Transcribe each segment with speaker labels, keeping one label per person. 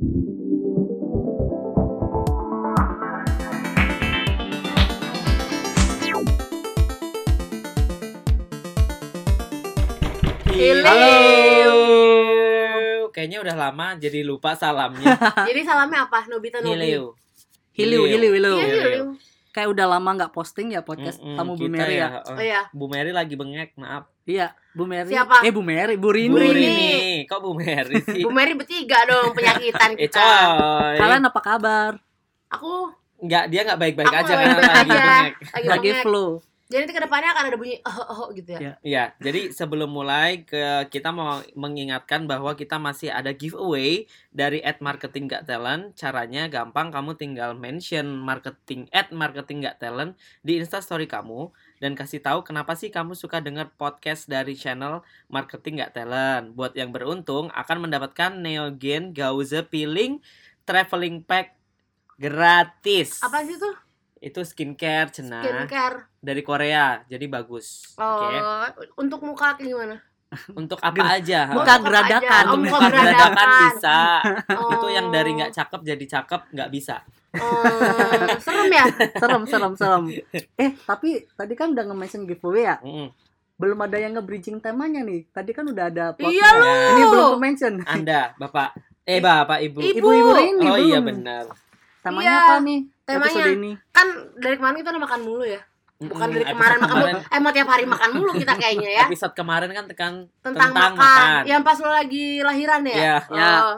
Speaker 1: Halo.
Speaker 2: Halo. Kayaknya udah lama jadi lupa salamnya.
Speaker 1: Jadi salamnya apa? Nobita Nobi.
Speaker 2: Hileu.
Speaker 3: Hiliu, hiliu, hiliu.
Speaker 1: Iya.
Speaker 3: Kayak udah lama nggak posting ya podcast
Speaker 2: Mm-mm,
Speaker 3: tamu Bu Mary ya.
Speaker 2: oh.
Speaker 1: Oh iya.
Speaker 2: Bu Mary lagi bengek, maaf.
Speaker 3: Iya, Bu Mary.
Speaker 1: Siapa?
Speaker 3: Eh Bu Mary, Bu Rini.
Speaker 1: Bu
Speaker 2: Bu
Speaker 1: Rini.
Speaker 2: Kok Bu Mary sih?
Speaker 1: Bu Mary bertiga dong penyakitan
Speaker 2: Eh,
Speaker 1: kita.
Speaker 2: coy.
Speaker 3: Kalian apa kabar?
Speaker 1: Aku
Speaker 2: Enggak, dia enggak baik-baik aja
Speaker 1: baik-baik
Speaker 2: lagi
Speaker 1: aja.
Speaker 2: bengek.
Speaker 1: lagi
Speaker 3: Lagi
Speaker 1: bengek. Jadi nanti ke depannya akan ada bunyi oh oh, oh gitu ya.
Speaker 3: Iya.
Speaker 2: Iya, jadi sebelum mulai ke kita mau mengingatkan bahwa kita masih ada giveaway dari at marketing Gak talent. Caranya gampang, kamu tinggal mention marketing at marketing Gak talent di Instastory kamu dan kasih tahu kenapa sih kamu suka dengar podcast dari channel marketing Gak talent. Buat yang beruntung akan mendapatkan Neogen Gauze Peeling Traveling Pack gratis.
Speaker 1: Apa sih tuh?
Speaker 2: Itu skincare cenah
Speaker 1: Skincare.
Speaker 2: dari Korea, jadi bagus.
Speaker 1: Oh,
Speaker 2: Oke.
Speaker 1: untuk muka kayak gimana?
Speaker 2: Untuk apa aja?
Speaker 3: Muka
Speaker 1: Untuk apa
Speaker 3: geradakan.
Speaker 1: aja? Oh,
Speaker 2: Untuk
Speaker 1: muka
Speaker 2: geradakan bisa.
Speaker 1: Oh.
Speaker 2: Itu yang dari nggak cakep jadi cakep nggak bisa.
Speaker 1: Oh, serem ya?
Speaker 3: Serem, serem, serem. Eh, tapi tadi kan udah nge-mention giveaway ya.
Speaker 2: Mm-mm.
Speaker 3: Belum ada yang nge-bridging temanya nih. Tadi kan udah ada plotnya.
Speaker 1: Iya lu.
Speaker 3: Ini belum ke-mention.
Speaker 2: Anda, bapak, eh bapak, ibu.
Speaker 1: Ibu.
Speaker 3: Ibu-ibu Rini
Speaker 2: Oh
Speaker 3: belum.
Speaker 2: iya benar.
Speaker 3: Temanya
Speaker 1: Iya,
Speaker 3: apa nih?
Speaker 1: temanya.
Speaker 3: Ini.
Speaker 1: Kan dari kemarin kita udah makan mulu ya. Bukan
Speaker 2: Mm-mm,
Speaker 1: dari kemarin makan mulu.
Speaker 2: kemarin-
Speaker 1: Eh mau tiap hari makan mulu kita kayaknya ya.
Speaker 2: Episode kemarin kan tekan
Speaker 1: Tentang, makan. Yang pas lo lagi lahiran ya?
Speaker 2: Iya.
Speaker 3: Ya.
Speaker 1: Oh.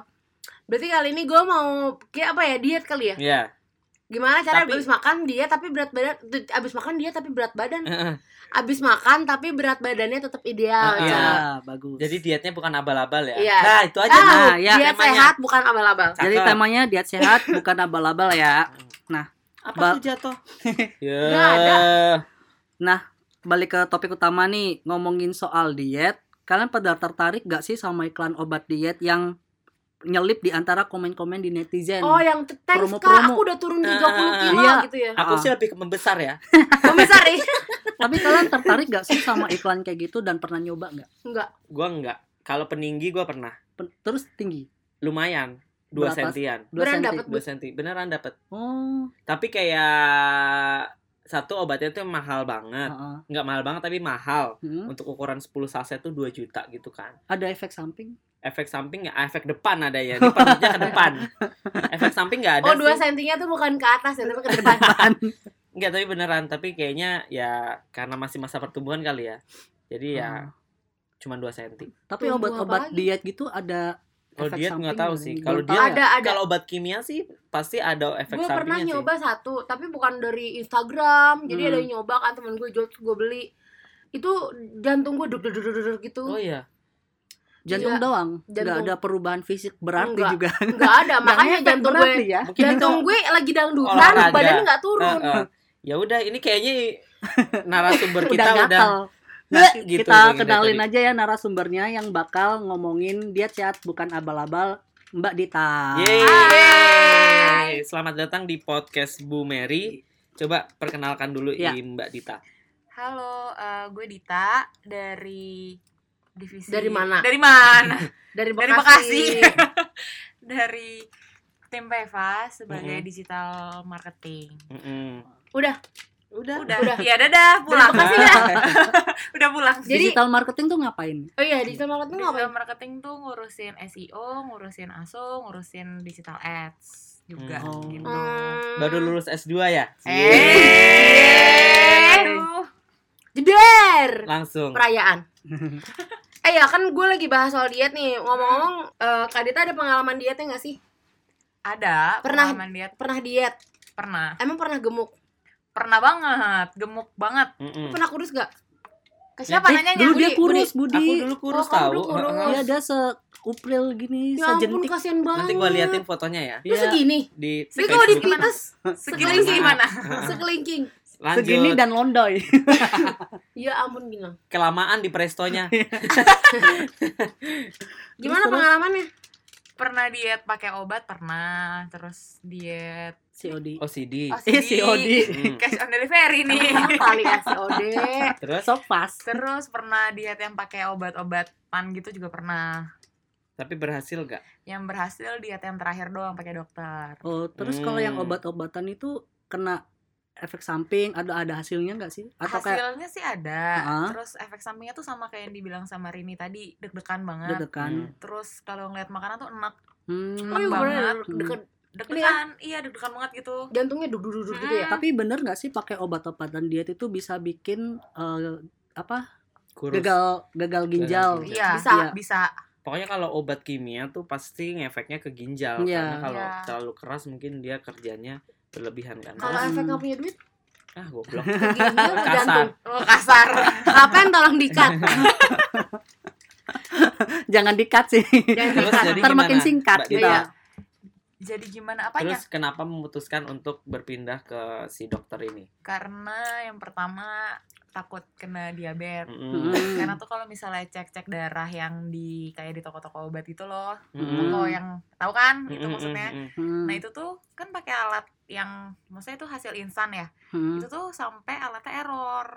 Speaker 1: Berarti kali ini gue mau kayak apa ya diet kali ya?
Speaker 2: Iya.
Speaker 1: Gimana cara
Speaker 2: Tapi-
Speaker 1: abis makan dia tapi berat badan abis makan dia tapi berat badan
Speaker 2: Heeh.
Speaker 1: abis makan tapi berat badannya tetap ideal
Speaker 2: Iya.
Speaker 1: Ca.
Speaker 3: Ya, bagus.
Speaker 2: Jadi dietnya bukan abal-abal ya.
Speaker 1: Iya.
Speaker 2: Nah, itu aja.
Speaker 1: Ah,
Speaker 2: Nah.
Speaker 3: Nah, ya,
Speaker 1: diet
Speaker 2: temanya.
Speaker 1: sehat bukan abal-abal
Speaker 3: Jadi temanya diet sehat bukan abal-abal ya.
Speaker 2: Apa
Speaker 3: Ba-
Speaker 2: tuh jatuh? ya.
Speaker 1: Nggak ada.
Speaker 3: Balik ke topik utama nih, ngomongin soal diet. Kalian pada tertarik gak sih sama iklan obat diet yang nyelip di antara komen-komen di netizen?
Speaker 1: oh yang thanks kak
Speaker 3: Promo-promo.
Speaker 1: aku udah turun 30
Speaker 2: Ah,
Speaker 1: kilo
Speaker 3: iya.
Speaker 1: gitu ya
Speaker 2: Aku
Speaker 3: Ah.
Speaker 2: sih lebih ke membesar ya.
Speaker 1: Pembesar nih
Speaker 3: Tapi kalian tertarik gak sih sama iklan kayak gitu dan pernah nyoba nggak?
Speaker 1: enggak
Speaker 2: Gua enggak. Kalau peninggi gua pernah.
Speaker 3: Pen- Terus tinggi,
Speaker 2: Lumayan. 2
Speaker 3: Berapa?
Speaker 2: sentian.
Speaker 3: 2
Speaker 1: Beneran
Speaker 3: senti.
Speaker 1: dapet?
Speaker 2: 2 senti. Beneran dapat.
Speaker 3: Oh,
Speaker 2: Tapi kayak satu obatnya tuh mahal banget.
Speaker 3: heeh.
Speaker 2: Nggak mahal banget tapi mahal.
Speaker 3: Hmm.
Speaker 2: Untuk ukuran 10 saset tuh 2 juta gitu kan.
Speaker 3: Ada efek samping?
Speaker 2: Efek samping ya, efek depan ada ya. Ini perutnya ke depan. Efek samping nggak ada
Speaker 1: oh dua
Speaker 2: sih.
Speaker 1: sentinya tuh bukan ke atas ya tapi ke depan
Speaker 2: Nggak, tapi beneran. Tapi kayaknya ya karena masih masa pertumbuhan kali ya. Jadi ya
Speaker 3: Oh.
Speaker 2: cuma 2 senti.
Speaker 3: Tapi obat-obat diet gitu ada
Speaker 2: Kalau diet nggak tahu
Speaker 3: nggak
Speaker 2: sih. Kalau dia
Speaker 1: ada ada
Speaker 2: kalau obat kimia sih pasti ada efek
Speaker 1: gue pernah
Speaker 2: sampingnya sih.
Speaker 1: nyoba satu tapi bukan dari Instagram jadi
Speaker 3: Hmm.
Speaker 1: ada yang nyoba kan temen gue jual gue beli itu jantung gue deg deg deg deg gitu
Speaker 2: Oh iya.
Speaker 3: Jantung
Speaker 1: Iya,
Speaker 3: doang, nggak
Speaker 1: jantung.
Speaker 3: ada perubahan fisik berarti
Speaker 1: Enggak.
Speaker 3: juga.
Speaker 1: nggak ada makanya jantung gue
Speaker 3: ya.
Speaker 2: Mungkin
Speaker 1: jantung
Speaker 2: itu
Speaker 1: gue lagi dangdutan badannya nggak turun
Speaker 2: Heeh. Ya udah, ini kayaknya narasumber kita
Speaker 3: udah
Speaker 2: udah. Nah,
Speaker 3: Kita
Speaker 2: gitu dari
Speaker 3: kenalin aja ya narasumbernya yang bakal ngomongin diet sehat bukan abal-abal Mbak Dita.
Speaker 2: Yeay. Selamat datang di podcast Bu Mary. Coba perkenalkan dulu
Speaker 3: Ya.
Speaker 2: Mbak Dita.
Speaker 4: Halo, eh, gue Dita dari divisi
Speaker 1: Dari mana?
Speaker 4: Dari mana?
Speaker 1: dari
Speaker 4: dari
Speaker 1: Bekasi,
Speaker 4: Bekasi. dari tim Peva sebagai
Speaker 2: Mm-mm.
Speaker 4: digital marketing.
Speaker 2: Mm-mm.
Speaker 1: udah
Speaker 2: Udah.
Speaker 4: Udah,
Speaker 1: Udah.
Speaker 4: iya dadah, pulang.
Speaker 1: Bekasi
Speaker 2: Nah,
Speaker 4: Udah pulang.
Speaker 1: Jadi-
Speaker 3: Digital marketing tuh ngapain?
Speaker 1: oh iya digital marketing
Speaker 4: digital
Speaker 1: ngapain
Speaker 4: marketing tuh ngurusin SEO, ngurusin ASO, ngurusin digital ads juga
Speaker 3: Hmm.
Speaker 4: gitu.
Speaker 1: Hmm.
Speaker 2: Baru lulus S2 ya?
Speaker 4: Eh, aduh.
Speaker 1: Jeder
Speaker 2: Langsung.
Speaker 1: perayaan eh ya kan gue lagi bahas soal diet nih ngomong-ngomong eh, Kak Dita ada pengalaman dietnya gak sih
Speaker 4: Ada
Speaker 1: Pernah-
Speaker 4: pengalaman diet
Speaker 1: pernah diet
Speaker 4: pernah.
Speaker 1: emang pernah gemuk
Speaker 4: Pernah banget, gemuk banget.
Speaker 2: Mm-mm.
Speaker 1: pernah kurus gak ke siapa
Speaker 3: Eh,
Speaker 1: nanyanya
Speaker 3: dulu dia
Speaker 1: Budi,
Speaker 3: kurus,
Speaker 2: Aku
Speaker 3: Budi.
Speaker 2: dulu kurus
Speaker 1: Oh, kamu
Speaker 2: tahu.
Speaker 3: Iya, dia seupril gini,
Speaker 1: Budi. ya ampun
Speaker 3: sejentik.
Speaker 1: kasihan banget
Speaker 2: Nanti gua liatin fotonya ya
Speaker 1: lu segini
Speaker 2: di
Speaker 1: Tapi kalau di pites
Speaker 4: Segini
Speaker 1: Sekelingking.
Speaker 4: gimana?
Speaker 1: Sekelingking
Speaker 2: Lanjut.
Speaker 3: Segini dan londoy.
Speaker 1: ya ampun bilang
Speaker 2: kelamaan di prestonya.
Speaker 1: gimana
Speaker 3: terus?
Speaker 1: pengalamannya
Speaker 4: Pernah diet pakai obat pernah, terus diet
Speaker 3: COD.
Speaker 2: OCD.
Speaker 3: Eh, COD.
Speaker 2: Hmm.
Speaker 4: cash on delivery nih.
Speaker 1: kali SOD
Speaker 2: Terus
Speaker 3: So fast.
Speaker 4: Terus pernah diet yang pakai obat-obatan gitu juga pernah.
Speaker 2: Tapi berhasil gak?
Speaker 4: Yang berhasil diet yang terakhir doang pakai dokter.
Speaker 3: Oh, terus kalau yang
Speaker 2: Hmm.
Speaker 3: obat-obatan itu kena efek samping ada ada hasilnya nggak sih? Atau kayak
Speaker 4: Hasilnya sih ada.
Speaker 3: Heeh.
Speaker 4: Terus efek sampingnya tuh sama kayak yang dibilang sama Rini tadi, deg-degan banget.
Speaker 3: deg-degan?
Speaker 4: Terus kalau ngeliat makanan tuh enak,
Speaker 3: Hmm.
Speaker 1: Oh iya
Speaker 4: banget.
Speaker 1: bener, deket
Speaker 4: deg-degan. Iya, deg-degan banget gitu.
Speaker 1: jantungnya duduk duduk gitu ya.
Speaker 4: Hmm.
Speaker 3: Tapi bener nggak sih pakai obat-obatan diet itu bisa bikin eh, apa
Speaker 2: Kurus.
Speaker 3: gagal gagal ginjal?
Speaker 4: Iya,
Speaker 1: Bisa.
Speaker 4: bisa. bisa.
Speaker 2: Pokoknya kalau obat kimia tuh pasti ngefeknya ke ginjal
Speaker 3: Iya.
Speaker 2: karena kalau
Speaker 4: Iya.
Speaker 2: terlalu keras mungkin dia kerjanya berlebihan kan.
Speaker 1: Kalau
Speaker 3: Hmm.
Speaker 1: efek nggak punya duit,
Speaker 2: Ah, goblok. Kasar.
Speaker 4: Oh, kasar.
Speaker 1: Kapan tolong dikat?
Speaker 3: Jangan dikat sih.
Speaker 1: Jangan
Speaker 2: Terus
Speaker 1: dikat.
Speaker 2: jadi
Speaker 3: Ntar makin
Speaker 2: gimana,
Speaker 3: singkat kita.
Speaker 2: Dita?
Speaker 4: Jadi gimana apanya?
Speaker 2: Terus kenapa memutuskan untuk berpindah ke si dokter ini?
Speaker 4: Karena yang pertama takut kena diabetes.
Speaker 3: Hmm.
Speaker 4: Karena tuh kalau misalnya cek-cek darah yang di kayak di toko-toko obat itu loh,
Speaker 2: Mm-mm.
Speaker 4: toko yang tahu kan itu
Speaker 2: Mm-mm,
Speaker 4: maksudnya.
Speaker 3: Hmm.
Speaker 4: Nah itu tuh kan pakai alat yang maksudnya itu hasil instan ya.
Speaker 3: Hmm.
Speaker 4: Itu tuh sampai alatnya error.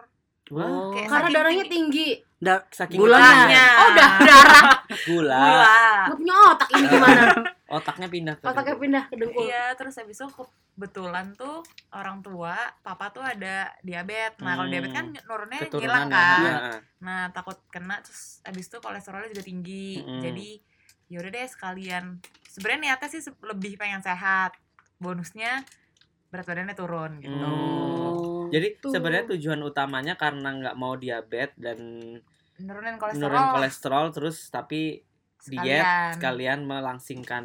Speaker 2: Wah,
Speaker 3: Oh.
Speaker 4: Kayak
Speaker 1: Karena darahnya
Speaker 4: tinggi.
Speaker 1: tinggi.
Speaker 3: Da-
Speaker 2: saking
Speaker 3: Gulanya.
Speaker 2: gulanya.
Speaker 1: Oh, udah darah.
Speaker 2: Gula.
Speaker 4: Gula.
Speaker 1: Nggak punya otak ini gimana?
Speaker 2: Otaknya pindah ke
Speaker 1: Otaknya pindah ke dengkul.
Speaker 4: Iya, terus habis itu kebetulan tuh orang tua, papa tuh ada diabetes. Nah, kalau
Speaker 2: Hmm.
Speaker 4: diabetes kan nurunnya ngilang
Speaker 2: ya.
Speaker 4: kan.
Speaker 2: Heeh.
Speaker 4: Nah, takut kena terus habis itu kolesterolnya juga tinggi.
Speaker 2: Mm-mm.
Speaker 4: Jadi yaudah deh sekalian. Sebenarnya niatnya sih lebih pengen sehat. Bonusnya berat badannya turun gitu.
Speaker 2: Hmm.
Speaker 3: Oh.
Speaker 2: Jadi
Speaker 1: Tuh.
Speaker 2: sebenarnya tujuan utamanya karena nggak mau diabetes dan
Speaker 4: Nurunin kolesterol.
Speaker 2: nurunin kolesterol terus tapi diet
Speaker 4: sekalian.
Speaker 2: sekalian melangsingkan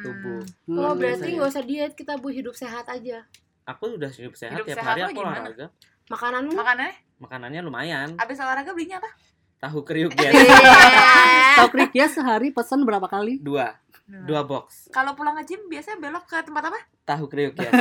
Speaker 2: tubuh.
Speaker 3: Hmm.
Speaker 1: Oh
Speaker 2: Luar
Speaker 1: berarti nggak usah diet, kita bu hidup sehat aja.
Speaker 2: Aku udah hidup sehat
Speaker 4: Hidup
Speaker 2: tiap
Speaker 4: sehat
Speaker 2: hari aku
Speaker 4: gimana?
Speaker 2: olahraga.
Speaker 1: Makananmu?
Speaker 4: Makanannya
Speaker 2: Makanannya lumayan.
Speaker 4: abis olahraga belinya apa?
Speaker 2: Tahu kriuk
Speaker 1: Iya.
Speaker 2: ya.
Speaker 3: Tahu Krik ya sehari pesan berapa kali?
Speaker 2: Dua, dua box.
Speaker 4: Kalau pulang ke gym biasanya belok ke tempat apa?
Speaker 2: Tahu kriuk ya.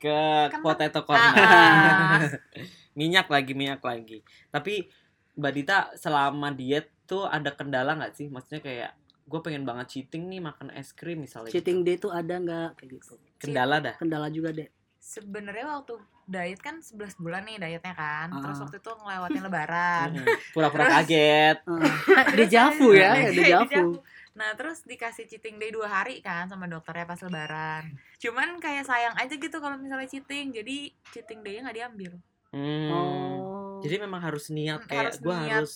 Speaker 2: Ke
Speaker 4: Kan-
Speaker 2: potato corner.
Speaker 4: Ah.
Speaker 2: minyak lagi, minyak lagi. Tapi Mbak Dita selama diet tuh ada kendala nggak sih? Maksudnya kayak gue pengen banget cheating nih makan es krim misalnya.
Speaker 3: Cheating day itu ada nggak kayak gitu?
Speaker 2: Kendala dah.
Speaker 3: Kendala juga deh.
Speaker 4: Sebenarnya waktu diet kan 11 bulan nih dietnya kan. Terus
Speaker 3: Ah.
Speaker 4: waktu itu ngelewatin lebaran.
Speaker 2: Mm-mm. Pura-pura
Speaker 4: Terus-
Speaker 2: kaget.
Speaker 3: Uh, dejavu ya, ya dejavu.
Speaker 4: Nah terus dikasih cheating day dua hari kan sama dokternya pas lebaran. Cuman kayak sayang aja gitu kalau misalnya cheating. Jadi cheating day-nya nggak diambil.
Speaker 2: Hmm.
Speaker 3: Oh.
Speaker 2: Jadi memang harus niat
Speaker 4: Hmm,
Speaker 2: kayak
Speaker 4: harus
Speaker 2: gue
Speaker 4: niat.
Speaker 2: harus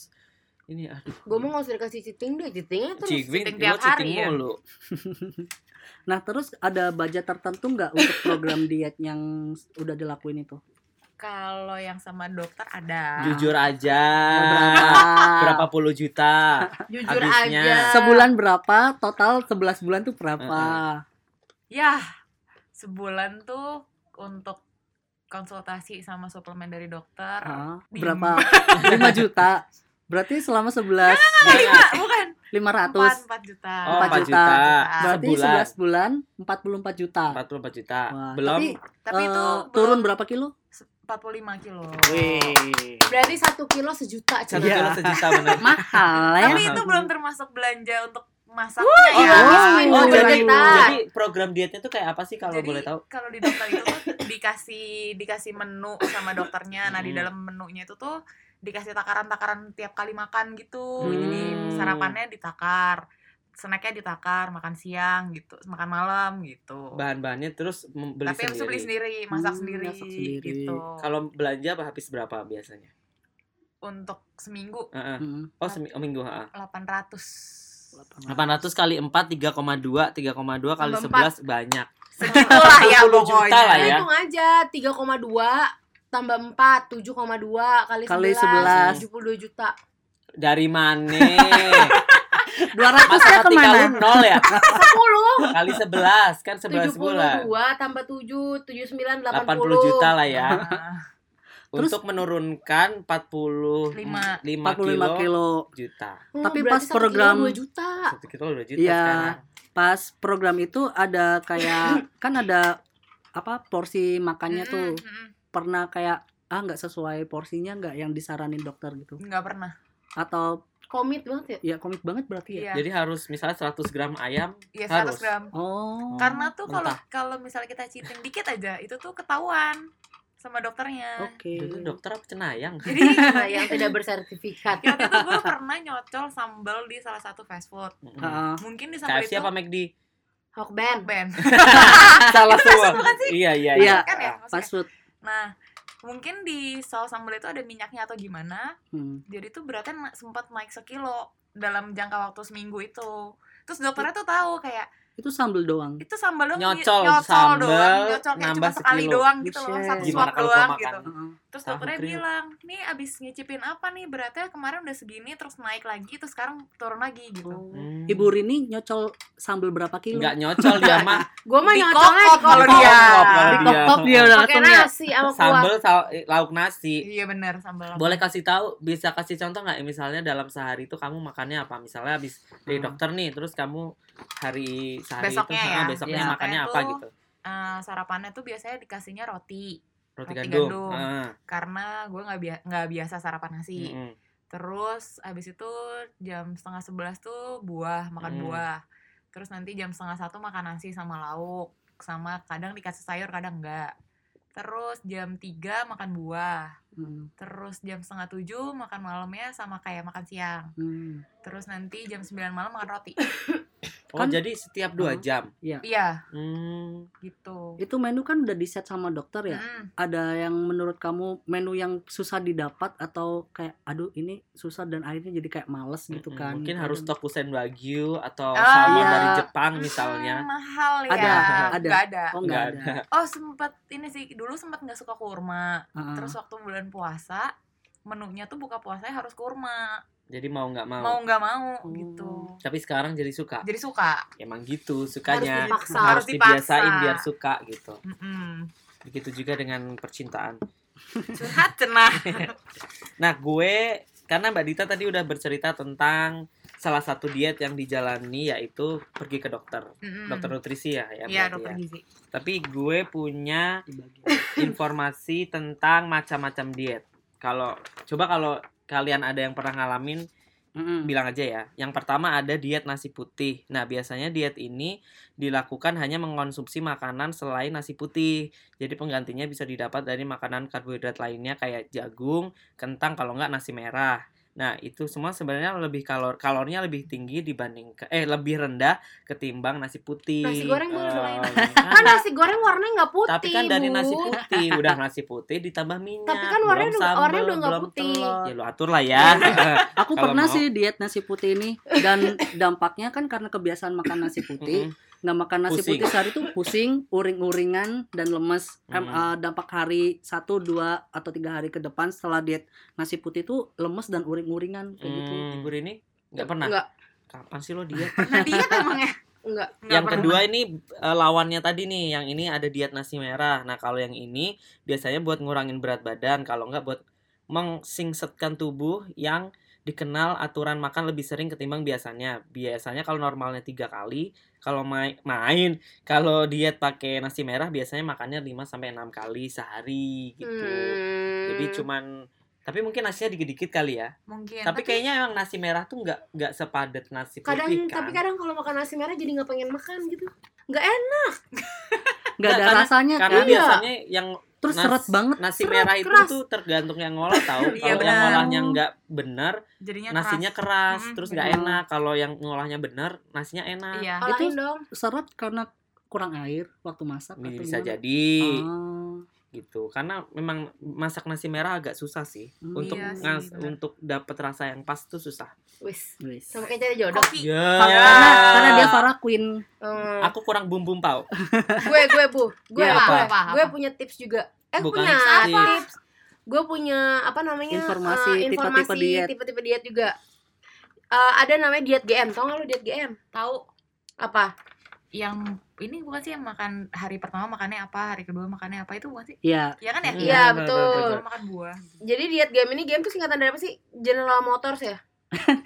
Speaker 2: ini aduh.
Speaker 1: Gue mau nggak usah dikasih cheating deh, cheatingnya terus.
Speaker 2: cheating,
Speaker 4: cheating tiap
Speaker 2: cheating
Speaker 4: hari ya?
Speaker 2: mulu.
Speaker 3: Nah terus ada budget tertentu nggak untuk program diet yang udah dilakuin itu?
Speaker 4: Kalau yang sama dokter ada.
Speaker 2: Jujur aja.
Speaker 3: Berapa?
Speaker 2: Berapa puluh juta?
Speaker 1: Jujur
Speaker 2: Habisnya.
Speaker 1: aja.
Speaker 3: Sebulan berapa? Total 11 bulan tuh berapa?
Speaker 4: Ya sebulan tuh untuk konsultasi sama suplemen dari dokter. Bim.
Speaker 3: berapa? 5 juta. Berarti selama 11
Speaker 4: Lima, bukan.
Speaker 3: 500.
Speaker 4: Empat, empat juta.
Speaker 2: Oh,
Speaker 3: 4
Speaker 2: 4
Speaker 3: juta.
Speaker 2: juta.
Speaker 3: Berarti
Speaker 2: Sebulan.
Speaker 3: 11 bulan 44 juta.
Speaker 2: 44 juta.
Speaker 3: Wah,
Speaker 2: Belum
Speaker 3: tapi,
Speaker 4: Tapi
Speaker 3: eh,
Speaker 4: itu
Speaker 3: turun
Speaker 4: belum-
Speaker 3: berapa kilo?
Speaker 4: 45 kilo.
Speaker 3: Wih.
Speaker 1: Berarti satu kilo sejuta.
Speaker 2: satu
Speaker 1: cuy.
Speaker 3: Iya.
Speaker 2: kilo sejuta bener.
Speaker 3: Mahal ya.
Speaker 4: Tapi itu belum termasuk belanja untuk masaknya
Speaker 1: Oh,
Speaker 4: ya.
Speaker 1: iya,
Speaker 3: Oh,
Speaker 2: Oh,
Speaker 3: iya,
Speaker 2: jadi,
Speaker 3: iya.
Speaker 1: kita.
Speaker 2: jadi program dietnya tuh kayak apa sih kalau
Speaker 4: Jadi,
Speaker 2: boleh tahu?
Speaker 4: Kalau di dokter itu tuh dikasih dikasih menu sama dokternya. Nah, di
Speaker 2: Hmm.
Speaker 4: dalam menunya itu tuh dikasih takaran-takaran tiap kali makan gitu.
Speaker 2: Hmm.
Speaker 4: Jadi sarapannya ditakar, snacknya ditakar, makan siang gitu, makan malam gitu.
Speaker 2: Bahan-bahannya terus beli
Speaker 4: Tapi harus
Speaker 2: sendiri.
Speaker 4: beli sendiri, masak
Speaker 3: Hmm,
Speaker 4: sendiri,
Speaker 3: masak sendiri.
Speaker 4: gitu.
Speaker 2: Kalau belanja apa habis berapa biasanya?
Speaker 4: Untuk seminggu
Speaker 2: Heeh.
Speaker 3: Hmm.
Speaker 2: Oh, semi- oh, minggu, heeh.
Speaker 4: 800.
Speaker 2: 800 kali 4 3,2 3,2 kali
Speaker 1: Tambah
Speaker 2: 11 banyak.
Speaker 4: Segitulah ya
Speaker 2: 10 juta
Speaker 4: pokoknya.
Speaker 2: lah ya.
Speaker 1: Hitung aja 3,2 tambah 4 7,2 kali,
Speaker 3: Kali
Speaker 1: 11 72 juta.
Speaker 2: Dari mana?
Speaker 3: 200 ya
Speaker 2: ke
Speaker 3: mana?
Speaker 2: lu nol ya?
Speaker 1: 10
Speaker 2: Kali 11 kan 11 bulan.
Speaker 1: 72 tambah 7 79 80.
Speaker 2: 80 juta lah ya.
Speaker 4: Nah,
Speaker 3: Terus-
Speaker 2: Untuk menurunkan 45
Speaker 4: Lima.
Speaker 2: 5
Speaker 3: 45 kilo.
Speaker 2: juta.
Speaker 1: Hmm,
Speaker 3: Tapi pas
Speaker 1: kilo
Speaker 3: program-
Speaker 1: 2 juta.
Speaker 2: Satu kilo 2 juta
Speaker 3: Iya.
Speaker 2: sekarang.
Speaker 3: Pas program itu ada kayak kan ada apa porsi makannya
Speaker 4: mm-mm,
Speaker 3: tuh
Speaker 4: mm-mm.
Speaker 3: Pernah kayak ah nggak sesuai porsinya nggak yang disaranin dokter gitu
Speaker 4: nggak pernah.
Speaker 3: atau
Speaker 1: Komit banget ya.
Speaker 3: ya komit banget berarti ya
Speaker 4: Iya.
Speaker 2: Jadi harus misalnya 100 gram ayam
Speaker 4: Iya
Speaker 2: harus.
Speaker 4: 100 gram.
Speaker 3: oh
Speaker 4: Karena tuh kalau kalau misalnya kita cheating dikit aja itu tuh ketahuan sama dokternya.
Speaker 3: Oke.
Speaker 2: Dulu dokter apa cenayang?
Speaker 4: Jadi
Speaker 1: yang tidak bersertifikat.
Speaker 4: ya, itu gue pernah nyocol sambal di salah satu fast food.
Speaker 2: Mm-mm.
Speaker 3: Heeh.
Speaker 4: Mungkin di sambal
Speaker 2: KFC
Speaker 4: itu
Speaker 2: apa McD?
Speaker 1: Hokben.
Speaker 4: band.
Speaker 2: Salah semua.
Speaker 4: sih?
Speaker 2: Iya iya
Speaker 3: Iya.
Speaker 4: Kan ya.
Speaker 3: Fast food.
Speaker 4: Nah, mungkin di saus sambal itu ada minyaknya atau gimana.
Speaker 3: Hmm.
Speaker 4: Jadi tuh beratnya sempat naik sekilo dalam jangka waktu seminggu itu. Terus dokternya tuh tahu kayak
Speaker 3: Itu sambal doang.
Speaker 4: itu sambal doang
Speaker 2: Nyocol
Speaker 4: nyocol
Speaker 2: sambal,
Speaker 4: doang, nyocol kayak
Speaker 2: nambah
Speaker 4: cuma sekali
Speaker 2: sekilo.
Speaker 4: doang gitu loh, satu suap doang gitu. Terus
Speaker 2: Tahu
Speaker 4: dokternya
Speaker 2: kriuk.
Speaker 4: bilang, nih abis ngicipin apa nih beratnya kemarin udah segini terus naik lagi terus sekarang turun lagi gitu.
Speaker 3: Oh.
Speaker 2: Hmm.
Speaker 3: Ibu Rini nyocol sambal berapa kilo?
Speaker 2: Nggak nyocol dia mah
Speaker 1: Gue mah nyocolnya
Speaker 4: kalau dia.
Speaker 2: kalau dia.
Speaker 3: Dikokop dia udah
Speaker 1: Pakai
Speaker 3: langsung ya.
Speaker 1: nasi sama kuah.
Speaker 2: sambel lauk nasi.
Speaker 4: Iya bener sambal. apa.
Speaker 2: Boleh kasih tahu, bisa kasih contoh nggak misalnya dalam sehari itu kamu makannya apa? Misalnya habis dari
Speaker 3: Hmm.
Speaker 2: dokter nih, terus kamu hari sehari
Speaker 4: Besoknya
Speaker 2: itu
Speaker 4: ya?
Speaker 2: besoknya
Speaker 3: Iya.
Speaker 2: makannya apa gitu?
Speaker 4: Eh, sarapannya tuh biasanya dikasihnya roti
Speaker 2: Roti,
Speaker 4: Roti
Speaker 2: gandum.
Speaker 4: gandum.
Speaker 2: Ah,
Speaker 4: karena gue nggak bia- nggak biasa sarapan nasi.
Speaker 2: mm-mm.
Speaker 4: Terus abis itu jam setengah sebelas tuh buah makan
Speaker 2: Hmm.
Speaker 4: buah. Terus nanti jam setengah satu makan nasi sama lauk sama kadang dikasih sayur kadang enggak. Terus jam 3 makan buah.
Speaker 3: Hmm.
Speaker 4: Terus jam setengah tujuh makan malamnya sama kayak makan siang.
Speaker 3: Hmm.
Speaker 4: Terus nanti jam 9 malam makan roti.
Speaker 2: Oh,
Speaker 3: Kan-
Speaker 2: jadi setiap dua
Speaker 3: Oh.
Speaker 2: jam.
Speaker 4: Iya,
Speaker 2: Hmm.
Speaker 4: gitu.
Speaker 3: Itu menu kan udah di set sama dokter ya?
Speaker 4: Mm-mm.
Speaker 3: Ada yang menurut kamu menu yang susah didapat atau kayak aduh ini susah dan akhirnya jadi kayak males gitu kan?
Speaker 2: Mungkin
Speaker 3: Gitu
Speaker 2: harus tokusen wagyu atau
Speaker 4: Ah,
Speaker 2: salmon
Speaker 3: iya.
Speaker 2: dari Jepang misalnya.
Speaker 4: Hmm, mahal ya.
Speaker 3: Ada, ada.
Speaker 4: Nggak ada.
Speaker 3: Oh enggak
Speaker 2: Nggak
Speaker 3: ada.
Speaker 4: Oh sempet ini sih dulu sempet nggak suka kurma.
Speaker 3: Heeh.
Speaker 4: Terus waktu bulan puasa menunya tuh buka puasanya harus kurma.
Speaker 2: Jadi mau nggak mau.
Speaker 4: Mau nggak mau
Speaker 3: Oh.
Speaker 4: gitu.
Speaker 2: Tapi sekarang jadi suka.
Speaker 4: Jadi suka.
Speaker 2: Emang gitu sukanya.
Speaker 1: dipaksa.
Speaker 2: Harus
Speaker 4: Harus dipaksa.
Speaker 2: dibiasain biar suka gitu.
Speaker 4: Mm-mm.
Speaker 2: Begitu juga dengan percintaan.
Speaker 4: Curhat cenah.
Speaker 2: Nah, gue karena Mbak Dita tadi udah bercerita tentang salah satu diet yang dijalani yaitu pergi ke dokter.
Speaker 4: Mm-mm.
Speaker 2: Dokter nutrisi ya, ya.
Speaker 4: Iya
Speaker 2: berarti
Speaker 4: dokter
Speaker 2: ya.
Speaker 4: gizi.
Speaker 2: Tapi gue punya informasi tentang macam-macam diet. Kalau coba kalau kalian ada yang pernah ngalamin
Speaker 3: Mm-mm.
Speaker 2: bilang aja ya. Yang pertama ada diet nasi putih. Nah, biasanya diet ini dilakukan hanya mengkonsumsi makanan selain nasi putih. Jadi penggantinya bisa didapat dari makanan karbohidrat lainnya kayak jagung, kentang kalau nggak nasi merah. Nah, itu semua sebenarnya lebih kalor kalorinya lebih tinggi dibanding eh lebih rendah ketimbang nasi putih.
Speaker 1: Nasi goreng boleh
Speaker 2: Em,
Speaker 1: Kan
Speaker 2: kan,
Speaker 1: nasi goreng warnanya nggak putih.
Speaker 2: tapi kan dari
Speaker 1: Bu.
Speaker 2: nasi putih udah nasi putih ditambah minyak.
Speaker 1: Tapi kan warnanya
Speaker 2: belum
Speaker 1: udah- warnanya udah nggak putih.
Speaker 2: telur. Ya lu atur lah ya.
Speaker 3: Aku
Speaker 2: Kalau
Speaker 3: pernah
Speaker 2: mau.
Speaker 3: sih diet nasi putih ini dan dampaknya kan karena kebiasaan makan nasi putih. Nggak makan nasi
Speaker 2: Pusing.
Speaker 3: putih sehari itu pusing, uring-uringan dan lemes. Em,
Speaker 2: Mm.
Speaker 3: eh, dampak hari satu, dua atau tiga hari ke depan setelah diet nasi putih itu lemes dan uring-uringan kayak gitu.
Speaker 2: Hmm, Ibu Rini nggak pernah.
Speaker 1: Enggak,
Speaker 2: Kapan sih lo diet?
Speaker 4: Pernah diet emangnya?
Speaker 1: enggak.
Speaker 4: Nggak
Speaker 2: yang
Speaker 4: pernah.
Speaker 2: kedua ini eh, lawannya tadi nih, yang ini ada diet nasi merah. Nah, kalau yang ini biasanya buat ngurangin berat badan, kalau nggak buat mengsingsetkan tubuh yang dikenal aturan makan lebih sering ketimbang biasanya. Biasanya kalau normalnya tiga kali, kalau main main, kalau diet pakai nasi merah biasanya makannya 5 sampai 6 kali sehari gitu.
Speaker 1: Hmm.
Speaker 2: Jadi cuman tapi mungkin nasinya dikit-dikit kali ya.
Speaker 4: Mungkin.
Speaker 2: Tapi kayaknya emang nasi merah tuh nggak nggak sepadat nasi putih
Speaker 1: kadang
Speaker 2: kan.
Speaker 1: tapi kadang kalau makan nasi merah jadi nggak pengen makan gitu. Nggak enak.
Speaker 3: Nggak
Speaker 2: Nggak,
Speaker 3: ada
Speaker 2: karena-
Speaker 3: rasanya
Speaker 2: Karena
Speaker 3: kan.
Speaker 1: Iya.
Speaker 2: biasanya yang
Speaker 3: Terus
Speaker 2: nas-
Speaker 3: seret banget.
Speaker 2: nasi
Speaker 1: Seret,
Speaker 2: merah itu
Speaker 1: keras.
Speaker 2: tuh tergantung yang ngolah tahu.
Speaker 4: Iya,
Speaker 2: Kalau yang
Speaker 4: benar.
Speaker 2: ngolahnya nggak benar,
Speaker 4: jadinya
Speaker 2: nasinya
Speaker 4: keras.
Speaker 2: keras,
Speaker 4: Mm-mm,
Speaker 2: terus nggak enak. Kalau yang ngolahnya benar, nasinya enak.
Speaker 4: Iya.
Speaker 3: Itu-
Speaker 1: dong.
Speaker 3: Seret karena kurang air waktu masak
Speaker 2: bisa jadi
Speaker 3: Ah.
Speaker 2: Gitu. Karena memang masak nasi merah agak susah sih.
Speaker 3: Hmm.
Speaker 2: Untuk
Speaker 4: Iya sih,
Speaker 2: untuk dapet rasa yang pas tuh susah.
Speaker 1: Wis.
Speaker 3: Wis.
Speaker 1: Sama kayak cari jodoh.
Speaker 4: Kopi.
Speaker 2: Ya.
Speaker 3: Karena, karena dia Farah Queen.
Speaker 1: Hmm.
Speaker 2: Aku kurang bum bum pau.
Speaker 1: gue gue bu gue
Speaker 2: Ya,
Speaker 1: apa,
Speaker 2: apa?
Speaker 1: gue punya tips juga eh
Speaker 2: Bukan
Speaker 1: punya
Speaker 2: tips.
Speaker 1: tips gue punya apa namanya
Speaker 3: Informasi tipe-tipe
Speaker 1: informasi
Speaker 3: diet.
Speaker 1: tipe-tipe diet juga Eh, ada namanya diet GM tau gak lu diet GM
Speaker 4: Tahu
Speaker 1: apa
Speaker 4: yang ini bukan sih yang makan hari pertama makannya apa, hari kedua makannya apa itu bukan sih?
Speaker 3: Iya.
Speaker 4: Iya kan ya?
Speaker 1: Iya,
Speaker 2: benar,
Speaker 1: betul.
Speaker 4: Kedua
Speaker 2: benar.
Speaker 4: makan buah.
Speaker 1: jadi diet GM ini GM tuh singkatan dari apa sih General Motors ya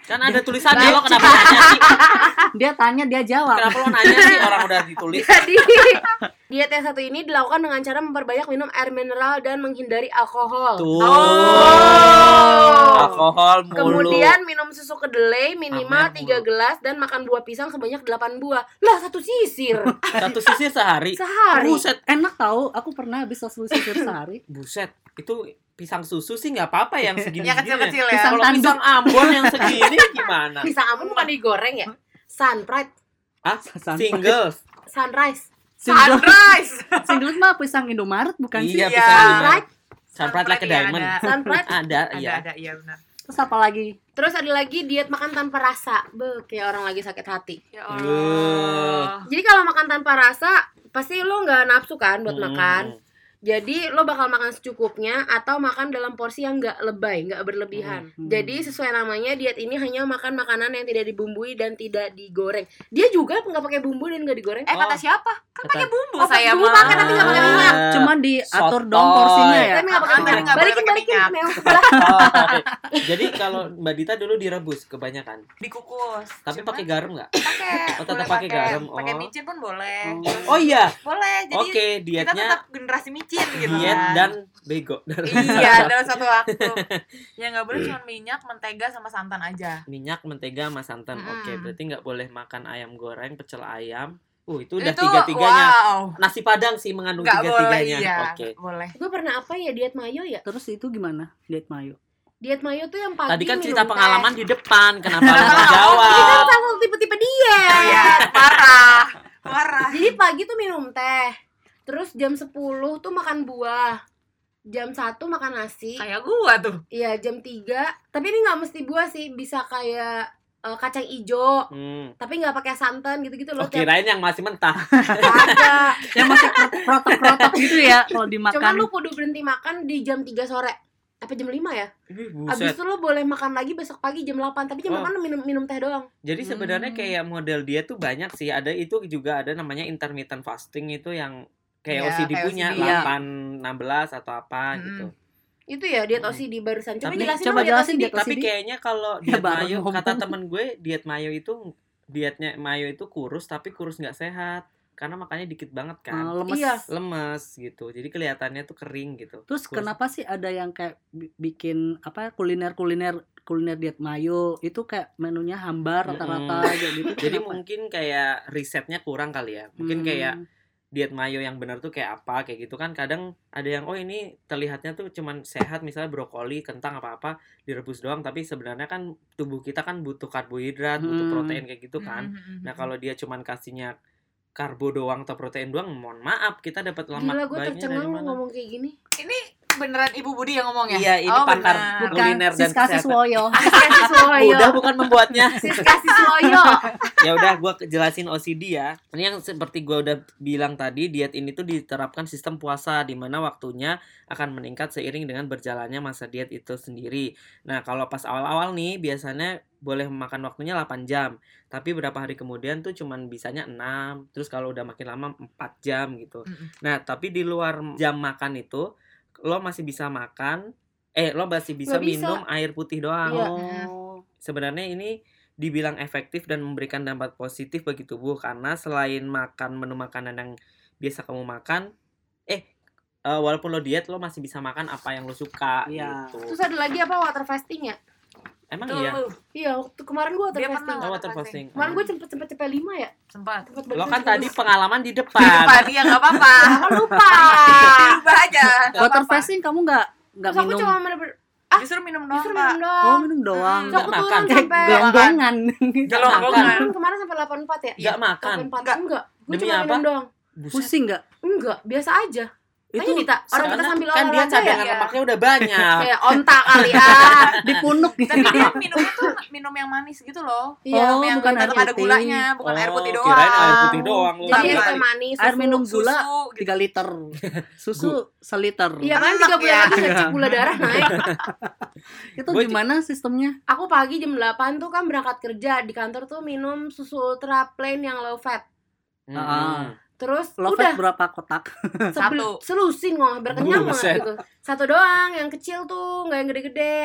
Speaker 2: Kan ada tulisannya lo kenapa nanya sih?
Speaker 3: Dia tanya dia jawab.
Speaker 2: Kenapa lo nanya sih orang udah ditulis?
Speaker 1: jadi Diet yang satu ini dilakukan dengan cara memperbanyak minum air mineral dan menghindari alkohol.
Speaker 2: Tuh.
Speaker 4: Oh.
Speaker 2: Alkohol mulu.
Speaker 1: Kemudian minum susu kedelai minimal
Speaker 2: Amer
Speaker 1: 3
Speaker 2: mulu.
Speaker 1: gelas dan makan buah pisang sebanyak 8 buah. Lah satu sisir
Speaker 2: satu sisi sehari.
Speaker 1: sehari.
Speaker 2: Buset,
Speaker 3: Enak tahu, aku pernah habis susu sisir sehari.
Speaker 2: buset. Itu pisang susu sih nggak apa-apa yang segini.
Speaker 4: Yang kecil-kecil ya.
Speaker 3: Pisang
Speaker 2: Kalau pisang Ambon yang segini gimana?
Speaker 1: Pisang ampun bukan digoreng ya? Sunrise,
Speaker 2: Ah,
Speaker 3: Sunrise.
Speaker 2: single.
Speaker 1: sunrise,
Speaker 4: Sunrise.
Speaker 3: single mah pisang Indomaret bukan sih?
Speaker 2: Iya,
Speaker 4: Iya.
Speaker 2: pisang Ambon.
Speaker 1: sunrise,
Speaker 2: Sunbright like a
Speaker 4: Iya,
Speaker 2: diamond.
Speaker 4: ada.
Speaker 1: sunrise.
Speaker 2: Ada,
Speaker 4: Ada,
Speaker 2: iya.
Speaker 4: ada, iya benar.
Speaker 3: Terus apa lagi?
Speaker 1: Terus ada lagi diet makan tanpa rasa. Be, kayak orang lagi sakit hati.
Speaker 4: Ya
Speaker 2: Uh.
Speaker 4: Allah.
Speaker 1: Jadi kalau makan tanpa rasa, pasti lo nggak nafsu kan buat
Speaker 2: Hmm.
Speaker 1: makan. Jadi lo bakal makan secukupnya atau makan dalam porsi yang nggak lebay, nggak berlebihan.
Speaker 3: Hmm.
Speaker 1: Jadi sesuai namanya diet ini hanya makan makanan yang tidak dibumbui dan tidak digoreng. Dia juga nggak pakai bumbu dan nggak digoreng.
Speaker 4: Eh kata
Speaker 2: Oh.
Speaker 4: siapa? Kan
Speaker 2: Kata-
Speaker 4: pakai bumbu
Speaker 1: Oh,
Speaker 4: saya
Speaker 1: bumbu
Speaker 4: mah.
Speaker 1: pakai, tapi nggak pakai minyak.
Speaker 2: Eh,
Speaker 3: Cuma diatur
Speaker 2: sotoy.
Speaker 3: dong porsinya ya.
Speaker 1: Tapi nggak pakai
Speaker 4: Ah,
Speaker 1: minyak. Balikin balikin.
Speaker 2: Oh, oke. Jadi kalau Mbak Dita dulu direbus kebanyakan.
Speaker 4: Dikukus.
Speaker 2: Tapi
Speaker 4: Cuman
Speaker 2: pakai garam nggak?
Speaker 4: pakai.
Speaker 2: Oh, tetap pakai garam.
Speaker 4: Pakai
Speaker 2: Oh.
Speaker 4: micin pun boleh.
Speaker 2: Oh iya.
Speaker 4: Boleh. Jadi
Speaker 2: Oke,
Speaker 4: kita
Speaker 2: dietnya
Speaker 4: tetap generasi micin gitu
Speaker 2: diet
Speaker 4: kan.
Speaker 2: dan bego.
Speaker 4: iya dalam satu waktu yang nggak boleh cuma minyak mentega sama santan aja
Speaker 2: Minyak, mentega, sama santan.
Speaker 4: Mm-mm.
Speaker 2: Oke, berarti nggak boleh makan ayam goreng, pecel ayam. Uh, itu udah
Speaker 4: itu
Speaker 2: tiga-tiganya.
Speaker 4: wow
Speaker 2: Nasi Padang sih mengandung
Speaker 4: nggak boleh
Speaker 2: tiga-tiganya.
Speaker 4: iya
Speaker 2: Oke.
Speaker 4: boleh
Speaker 1: Gue pernah apa ya diet mayo ya?
Speaker 3: Terus itu gimana? Diet mayo.
Speaker 1: Diet mayo tuh yang pagi
Speaker 2: Tadi kan
Speaker 1: minum
Speaker 2: cerita
Speaker 1: teh.
Speaker 2: pengalaman di depan, kenapa
Speaker 1: kan
Speaker 2: jawab?
Speaker 1: salah satu tipe-tipe diet.
Speaker 4: iya parah parah
Speaker 1: Jadi pagi tuh minum teh. Terus jam 10 tuh makan buah. Jam 1 makan nasi.
Speaker 4: kayak gua tuh
Speaker 1: Iya, jam 3. Tapi ini nggak mesti buah sih, bisa kayak eh, kacang ijo,
Speaker 2: Hmm.
Speaker 1: tapi nggak pakai santan gitu-gitu loh.
Speaker 2: Oh, kirain yang masih mentah.
Speaker 1: Ada.
Speaker 3: Yang masih protok-protok gitu ya kalau
Speaker 1: Cuman
Speaker 3: dimakan.
Speaker 1: lu kudu berhenti makan di jam 3 sore. Apa jam 5 ya?
Speaker 2: Ih,
Speaker 1: Abis itu lu boleh makan lagi besok pagi jam 8, tapi jam
Speaker 2: Oh.
Speaker 1: 8 lu minum minum teh doang.
Speaker 2: Jadi sebenarnya
Speaker 4: Hmm.
Speaker 2: kayak model dia tuh banyak sih. Ada itu juga ada namanya intermittent fasting itu yang kayak
Speaker 4: Iya,
Speaker 2: OCD
Speaker 4: kayak
Speaker 2: punya
Speaker 4: OCD.
Speaker 2: 8 16 atau apa
Speaker 4: Hmm.
Speaker 2: gitu.
Speaker 1: Itu ya diet
Speaker 2: Hmm.
Speaker 1: OCD barusan. Coba
Speaker 2: Tapi-
Speaker 1: jelasin
Speaker 3: coba
Speaker 1: dong diet
Speaker 3: jelasin
Speaker 1: OCD.
Speaker 2: Tapi kayaknya kalau
Speaker 3: Ya,
Speaker 2: diet
Speaker 3: baru
Speaker 2: mayo
Speaker 3: ngomong.
Speaker 2: kata temen gue diet mayo itu dietnya mayo itu kurus tapi kurus nggak sehat karena makannya dikit banget kan.
Speaker 3: lemes.
Speaker 1: Iya.
Speaker 2: Lemes gitu. Jadi kelihatannya tuh kering gitu.
Speaker 3: Terus
Speaker 2: Kurus.
Speaker 3: kenapa sih ada yang kayak bi- bikin apa kuliner-kuliner kuliner diet mayo itu kayak menunya hambar rata-rata kayak gitu.
Speaker 2: Jadi
Speaker 3: Kenapa?
Speaker 2: mungkin kayak risetnya kurang kali ya. Mungkin
Speaker 3: Hmm.
Speaker 2: kayak diet mayo yang benar tuh kayak apa kayak gitu kan kadang ada yang oh ini terlihatnya tuh cuman sehat misalnya brokoli kentang apa apa direbus doang tapi sebenarnya kan tubuh kita kan butuh karbohidrat butuh
Speaker 3: Hmm.
Speaker 2: protein kayak gitu kan
Speaker 4: Mm-mm.
Speaker 2: nah kalau dia cuman kasihnya karbo doang atau protein doang mohon maaf kita dapat lemak
Speaker 1: Gila gue
Speaker 2: baiknya
Speaker 1: tercengang
Speaker 2: dari
Speaker 1: lu
Speaker 2: mana
Speaker 1: ngomong kayak gini.
Speaker 4: ini beneran ibu Budi yang ngomong ya
Speaker 2: iya ini
Speaker 4: oh,
Speaker 2: pakar
Speaker 3: bukan
Speaker 2: kuliner dan
Speaker 3: Siska
Speaker 2: kesehatan.
Speaker 3: Siswoyo.
Speaker 1: Siska Siswoyo.
Speaker 2: udah bukan membuatnya.
Speaker 1: Siska Siswoyo.
Speaker 2: ya udah gua jelasin OCD ya. Ini yang seperti gua udah bilang tadi diet ini tuh diterapkan sistem puasa di mana waktunya akan meningkat seiring dengan berjalannya masa diet itu sendiri. Nah kalau pas awal-awal nih biasanya boleh makan waktunya 8 jam. Tapi berapa hari kemudian tuh cuman bisanya 6 terus kalau udah makin lama 4 jam gitu. Nah tapi di luar jam makan itu lo masih bisa makan eh lo masih bisa,
Speaker 1: Nggak bisa.
Speaker 2: minum air putih doang
Speaker 1: Iya.
Speaker 3: Oh.
Speaker 2: sebenarnya ini dibilang efektif dan memberikan dampak positif bagi tubuh karena selain makan menu makanan yang biasa kamu makan eh eh, walaupun lo diet lo masih bisa makan apa yang lo suka
Speaker 3: Iya.
Speaker 2: gitu
Speaker 1: Terus ada lagi apa water fasting ya?
Speaker 2: Emang
Speaker 4: Tuh,
Speaker 2: iya
Speaker 1: Iya, waktu kemarin gue water
Speaker 4: Dia
Speaker 1: fasting.
Speaker 2: oh, water fasting
Speaker 1: Kemarin gue cepet cepet cepet lima ya.
Speaker 4: sempat
Speaker 1: Cepet
Speaker 2: lo kan tadi pengalaman di
Speaker 4: di
Speaker 2: depan
Speaker 4: depan ya nggak apa-apa
Speaker 1: lupa.
Speaker 4: dirubah aja
Speaker 3: Water fasting kamu nggak nggak
Speaker 1: Terus aku
Speaker 3: minum?
Speaker 1: cuma bener-bener
Speaker 4: justru minum doang
Speaker 1: justru minum doang.
Speaker 3: Oh minum doang.
Speaker 1: Terus aku
Speaker 2: Nggak
Speaker 1: turun
Speaker 2: makan.
Speaker 1: Sampai
Speaker 3: gelonggongan.
Speaker 4: Gelonggongan.
Speaker 1: Kemarin sampai 84 ya?
Speaker 2: nggak makan
Speaker 1: 84
Speaker 4: Enggak.
Speaker 1: enggak. Gue cuma minum doang.
Speaker 3: Pusing nggak?
Speaker 1: Enggak, biasa aja.
Speaker 3: Itu
Speaker 1: Tanya Dita, orang kita sambil
Speaker 2: kan dia
Speaker 1: olahraga
Speaker 2: cadangan
Speaker 1: ya.
Speaker 2: lemaknya udah banyak
Speaker 1: Kayak onta kali ah.
Speaker 3: dipunuk
Speaker 4: tapi dia minumnya tuh minum yang manis gitu loh
Speaker 1: Iya,
Speaker 3: Oh,
Speaker 4: yang
Speaker 3: bukan air
Speaker 4: tetap ada
Speaker 3: putih.
Speaker 4: gulanya bukan air
Speaker 2: Oh,
Speaker 4: putih doang
Speaker 2: kirain air putih doang lo
Speaker 1: Jadi
Speaker 4: Iya.
Speaker 1: es teh manis,
Speaker 3: air
Speaker 1: susu.
Speaker 3: minum gula
Speaker 4: susu gitu.
Speaker 3: 3 liter. Susu seliter.
Speaker 1: Iya kan tiga bulan
Speaker 4: ya.
Speaker 1: lagi ngecek gula darah naik.
Speaker 3: Itu gimana sistemnya?
Speaker 1: Aku pagi jam 8 tuh kan berangkat kerja di kantor tuh minum susu ultra plain yang low fat.
Speaker 2: Mm-mm.
Speaker 3: Ah.
Speaker 1: Terus
Speaker 3: Lo
Speaker 1: udah
Speaker 3: berapa kotak?
Speaker 4: Satu.
Speaker 1: selusin ngomong hampir kenyang banget gitu. Satu doang yang kecil tuh, nggak yang gede-gede.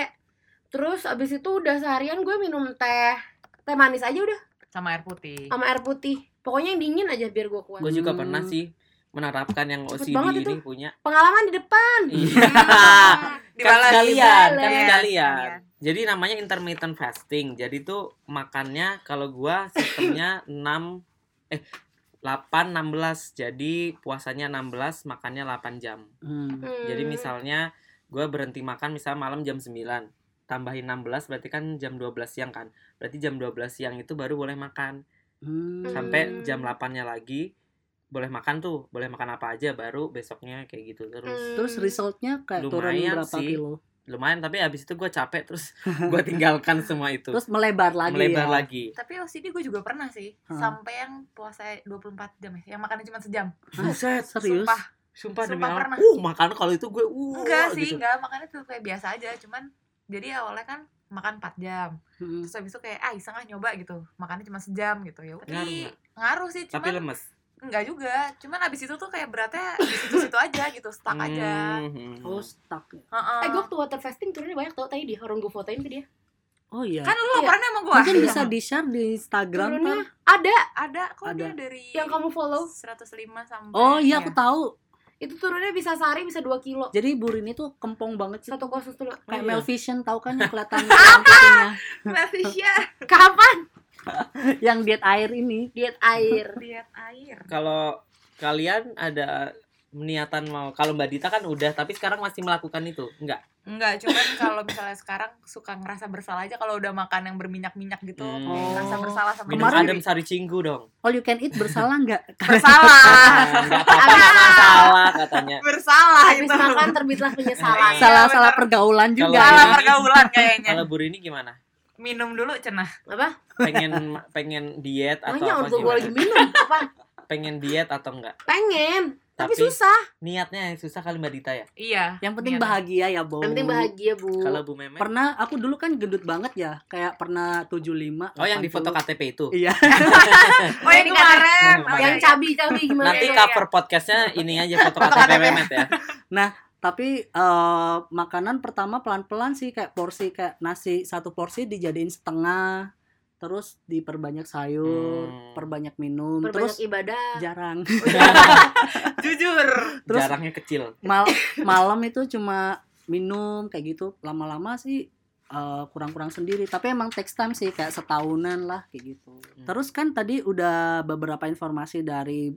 Speaker 1: Terus abis itu udah seharian gue minum teh teh manis aja udah
Speaker 4: sama air putih
Speaker 1: sama air putih. Pokoknya yang dingin aja biar gue kuat.
Speaker 2: gue juga
Speaker 3: Hmm.
Speaker 2: pernah sih menerapkan yang
Speaker 1: Cepet
Speaker 2: OCD
Speaker 1: banget
Speaker 2: ini
Speaker 1: itu.
Speaker 2: punya.
Speaker 1: Pengalaman di depan.
Speaker 2: Iya. kan
Speaker 4: Dibalas.
Speaker 2: sekalian, kan
Speaker 1: Dibalas.
Speaker 2: sekalian. Jadi namanya intermittent fasting. Jadi tuh makannya kalau gua sistemnya 6 eh 8 16. Jadi puasanya 16, makannya 8 jam.
Speaker 3: Hmm.
Speaker 1: Hmm.
Speaker 2: Jadi misalnya gua berhenti makan misalnya malam jam 9 tambahin 16 berarti kan jam 12 siang kan. Berarti jam 12 siang itu baru boleh makan.
Speaker 3: Hmm.
Speaker 2: Sampai jam 8-nya lagi boleh makan tuh, boleh makan apa aja baru besoknya kayak gitu terus.
Speaker 1: Hmm.
Speaker 3: Terus resultnya kayak turun
Speaker 2: Lumayan
Speaker 3: berapa
Speaker 2: sih.
Speaker 3: kilo?
Speaker 2: Lumayan tapi habis itu gua capek terus gua tinggalkan semua itu.
Speaker 3: Terus melebar lagi
Speaker 2: Melebar
Speaker 3: ya.
Speaker 2: lagi.
Speaker 4: Tapi OCD gue juga pernah sih
Speaker 3: Hah.
Speaker 4: Sampai yang puasa 24 jam ya Yang makannya cuma sejam
Speaker 2: Buset,
Speaker 3: Serius?
Speaker 4: Sumpah
Speaker 2: sumpah demi
Speaker 4: Sumpah pernah.
Speaker 2: Uh, makan kalau itu gue uh
Speaker 4: Enggak sih
Speaker 2: gitu.
Speaker 4: Enggak makannya tuh kayak biasa aja Cuman Jadi awalnya kan makan 4 jam
Speaker 3: Hmm.
Speaker 4: Terus habis itu kayak ah iseng ah nyoba gitu Makannya cuma sejam gitu ya
Speaker 2: Ngaruh
Speaker 4: Tapi ngaruh sih
Speaker 2: Tapi
Speaker 4: Cuman
Speaker 2: lemes.
Speaker 4: Enggak juga Cuman abis itu tuh kayak beratnya di situ-situ aja gitu Stuck aja
Speaker 2: Hmm.
Speaker 3: Oh, stuck. ya.
Speaker 4: Heeh.
Speaker 1: Eh gue waktu water fasting turunnya banyak tau tadi dia orang gue fotoin ke dia.
Speaker 3: Oh iya.
Speaker 4: Kan lu
Speaker 1: Iya.
Speaker 4: laporannya sama gue
Speaker 3: Mungkin bisa di-share di Instagram
Speaker 1: Turunnya
Speaker 3: kan?
Speaker 1: ada
Speaker 4: Ada kok
Speaker 3: Ada.
Speaker 4: dia dari
Speaker 1: yang kamu follow.
Speaker 4: 105 sampai
Speaker 3: Oh iya aku tahu.
Speaker 1: Itu turunnya bisa sehari bisa 2 kilo.
Speaker 3: Jadi Burin itu kempong banget sih.
Speaker 1: Satu kos satu.
Speaker 3: Kayak
Speaker 2: iya.
Speaker 3: Mel Vision tahu kan yang kelihatan putihnya.
Speaker 4: Malaysia
Speaker 1: Kapan?
Speaker 3: yang diet air ini.
Speaker 1: Diet air.
Speaker 4: Diet air
Speaker 2: Kalau kalian ada niatan mau kalau Mbak Dita kan udah tapi sekarang masih melakukan itu enggak
Speaker 4: Enggak, cuman kalau misalnya sekarang suka ngerasa bersalah aja kalau udah makan yang berminyak-minyak gitu,
Speaker 2: Hmm.
Speaker 4: ngerasa bersalah sama
Speaker 2: minum
Speaker 3: Kemarin-
Speaker 2: adem sari cinggu dong
Speaker 3: All you can eat bersalah nggak?
Speaker 4: bersalah.
Speaker 2: Enggak apa-apa enggak masalah katanya
Speaker 4: bersalah
Speaker 1: Habis
Speaker 4: itu.
Speaker 1: makan terbitlah penyesalan.
Speaker 4: Iya,
Speaker 3: Salah-salah pergaulan juga.
Speaker 4: Salah pergaulan kayaknya.
Speaker 2: kalau Buri ini gimana
Speaker 4: Minum dulu cenah.
Speaker 1: Apa?
Speaker 2: pengen pengen diet atau
Speaker 1: Nanya
Speaker 2: apa
Speaker 1: gue lagi minum. Apa?
Speaker 2: pengen diet atau enggak
Speaker 1: Pengen. Tapi,
Speaker 2: Tapi-
Speaker 1: susah.
Speaker 2: niatnya yang susah kali Mbak Dita ya
Speaker 4: Iya.
Speaker 3: Yang penting
Speaker 4: niatnya.
Speaker 3: bahagia ya, Bo.
Speaker 1: Yang penting bahagia, Bu.
Speaker 2: kalau Bu Memet
Speaker 3: Pernah aku dulu kan gendut banget ya, kayak pernah 75.
Speaker 2: oh yang di
Speaker 3: 80.
Speaker 2: foto KTP itu
Speaker 3: Iya.
Speaker 4: Oh yang kemarin. Oh,
Speaker 1: yang
Speaker 4: iya, iya.
Speaker 1: cabi-cabi gimana?
Speaker 2: nanti
Speaker 4: iya, iya.
Speaker 2: cover podcastnya ini aja foto KTP. Memet ya
Speaker 3: Tapi eh, makanan pertama pelan-pelan sih kayak porsi kayak nasi satu porsi dijadiin setengah, terus diperbanyak sayur,
Speaker 2: Hmm.
Speaker 3: perbanyak minum,
Speaker 1: Perbanyak
Speaker 3: terus
Speaker 1: ibadah.
Speaker 3: jarang.
Speaker 4: Jujur.
Speaker 3: Terus
Speaker 2: jarangnya kecil
Speaker 3: mal malam itu cuma minum kayak gitu. Lama-lama sih eh, kurang-kurang sendiri. Tapi emang text time sih kayak setahunan lah kayak gitu.
Speaker 2: Hmm.
Speaker 3: Terus kan tadi udah beberapa informasi dari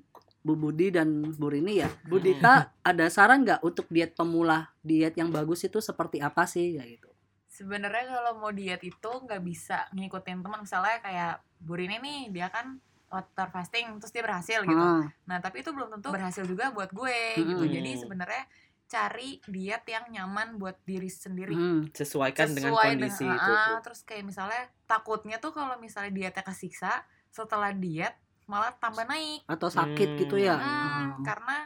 Speaker 3: Bu Budi dan Bu Rini ya. Bu
Speaker 2: Hmm.
Speaker 3: Dita ada saran nggak untuk diet pemula? Diet yang bagus itu seperti apa sih ya gitu?
Speaker 4: Sebenarnya kalau mau diet itu nggak bisa ngikutin teman misalnya kayak Burini nih dia kan water fasting terus dia berhasil gitu.
Speaker 3: Ah,
Speaker 4: Nah, tapi itu belum tentu berhasil juga buat gue gitu.
Speaker 3: Mm-mm.
Speaker 4: Jadi sebenarnya cari diet yang nyaman buat diri sendiri.
Speaker 3: hmm.
Speaker 2: sesuaikan dengan
Speaker 4: Sesuai
Speaker 2: kondisi
Speaker 4: dengan-
Speaker 2: itu
Speaker 4: ah,
Speaker 2: Bu.
Speaker 4: terus kayak misalnya takutnya tuh kalau misalnya dietnya kesiksa setelah diet malah tambah naik.
Speaker 3: Atau sakit
Speaker 2: Hmm.
Speaker 3: gitu ya?
Speaker 4: Hmm,
Speaker 3: Ah.
Speaker 4: karena